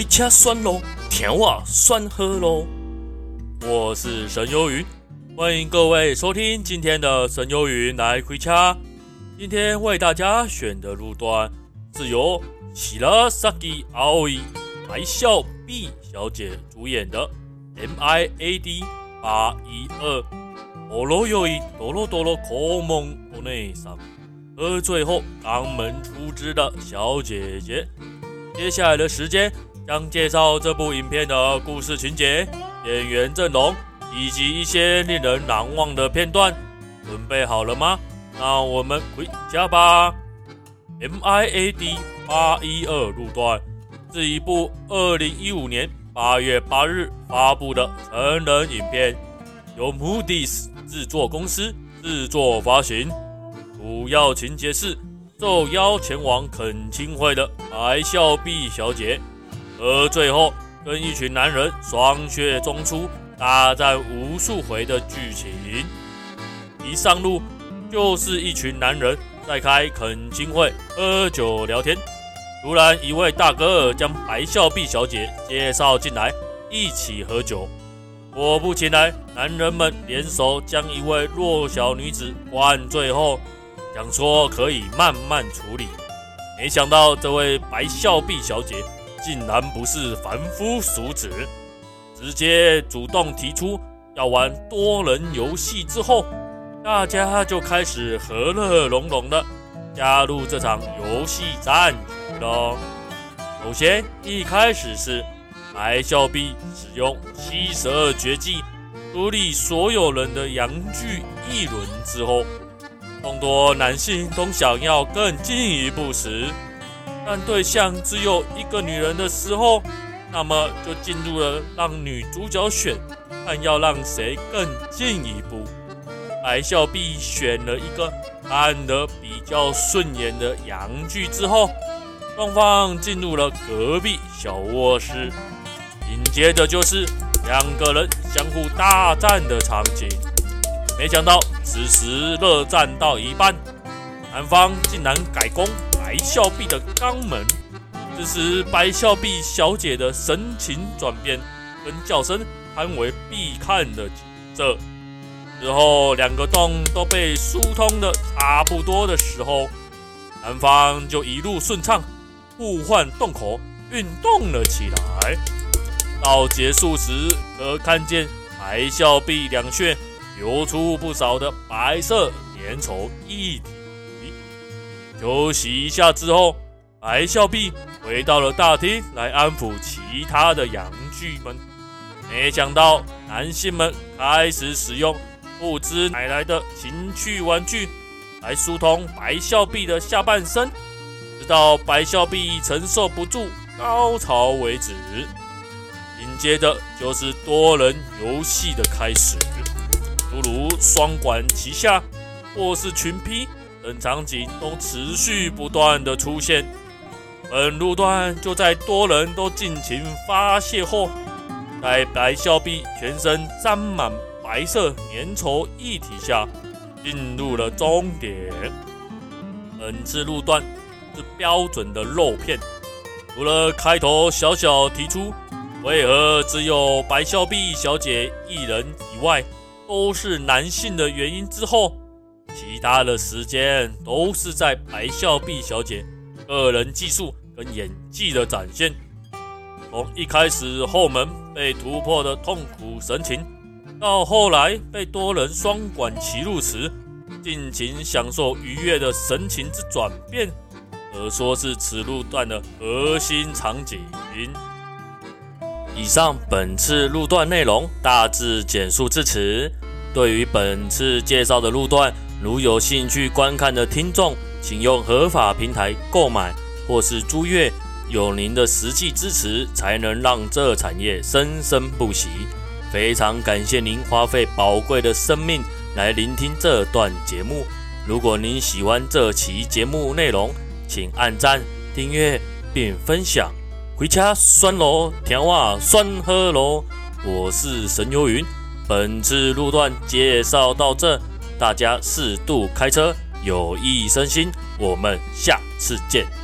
开车酸咯，甜话酸喝咯。我是神游鱼，欢迎各位收听今天的神游鱼来开车。今天为大家选的路段是由喜拉萨基奥伊白孝碧小姐主演的 M I A D 八一二。哦罗有一哆罗哆罗口梦国内上，喝醉后肛门出汁的小姐姐。接下来的时间将介绍这部影片的故事情节、演员阵容以及一些令人难忘的片段。准备好了吗？那我们回家吧。MIAD 八一二路段是一部二零一五年八月八日发布的成人影片，由 Moody's 制作公司制作发行。主要情节是。受邀前往恳亲会的白孝碧小姐，喝醉后跟一群男人双穴中出，大战无数回的剧情。一上路就是一群男人在开恳亲会喝酒聊天，突然一位大哥将白孝碧小姐介绍进来，一起喝酒。果不其然，男人们联手将一位弱小女子灌醉后。想说可以慢慢处理，没想到这位白孝碧小姐竟然不是凡夫俗子，直接主动提出要玩多人游戏。之后，大家就开始和乐融融的加入这场游戏战局了。首先，一开始是白孝碧使用七十二绝技处理所有人的阳具一轮之后。众多男性都想要更进一步时，但对象只有一个女人的时候，那么就进入了让女主角选，看要让谁更进一步。白孝碧选了一个看得比较顺眼的阳具之后，双方进入了隔壁小卧室，紧接着就是两个人相互大战的场景。没想到，此时热战到一半，男方竟然改攻白孝碧的肛门。这时，白孝碧小姐的神情转变，跟叫声堪为必看的景色。之后，两个洞都被疏通的差不多的时候，男方就一路顺畅，互换洞口运动了起来。到结束时，可看见白孝碧两穴。流出不少的白色粘稠液体。休息一下之后，白孝碧回到了大厅来安抚其他的阳具们。没想到男性们开始使用不知哪来的情趣玩具来疏通白孝碧的下半身，直到白孝碧承受不住高潮为止。紧接着就是多人游戏的开始。诸如双管齐下，或是群批等场景都持续不断的出现。本路段就在多人都尽情发泄后，在白孝碧全身沾满白色粘稠液体下，进入了终点。本次路段是标准的肉片，除了开头小小提出为何只有白孝碧小姐一人以外，都是男性的原因之后，他的时间都是在白孝碧小姐个人技术跟演技的展现。从一开始后门被突破的痛苦神情，到后来被多人双管齐入时尽情享受愉悦的神情之转变，可说是此路段的核心场景。以上本次路段内容大致简述至此。对于本次介绍的路段，如有兴趣观看的听众，请用合法平台购买或是租阅。有您的实际支持，才能让这产业生生不息。非常感谢您花费宝贵的生命来聆听这段节目。如果您喜欢这期节目内容，请按赞、订阅并分享。回家酸咯，甜话酸喝咯。我是神游云。本次路段介绍到这，大家适度开车，有益身心。我们下次见。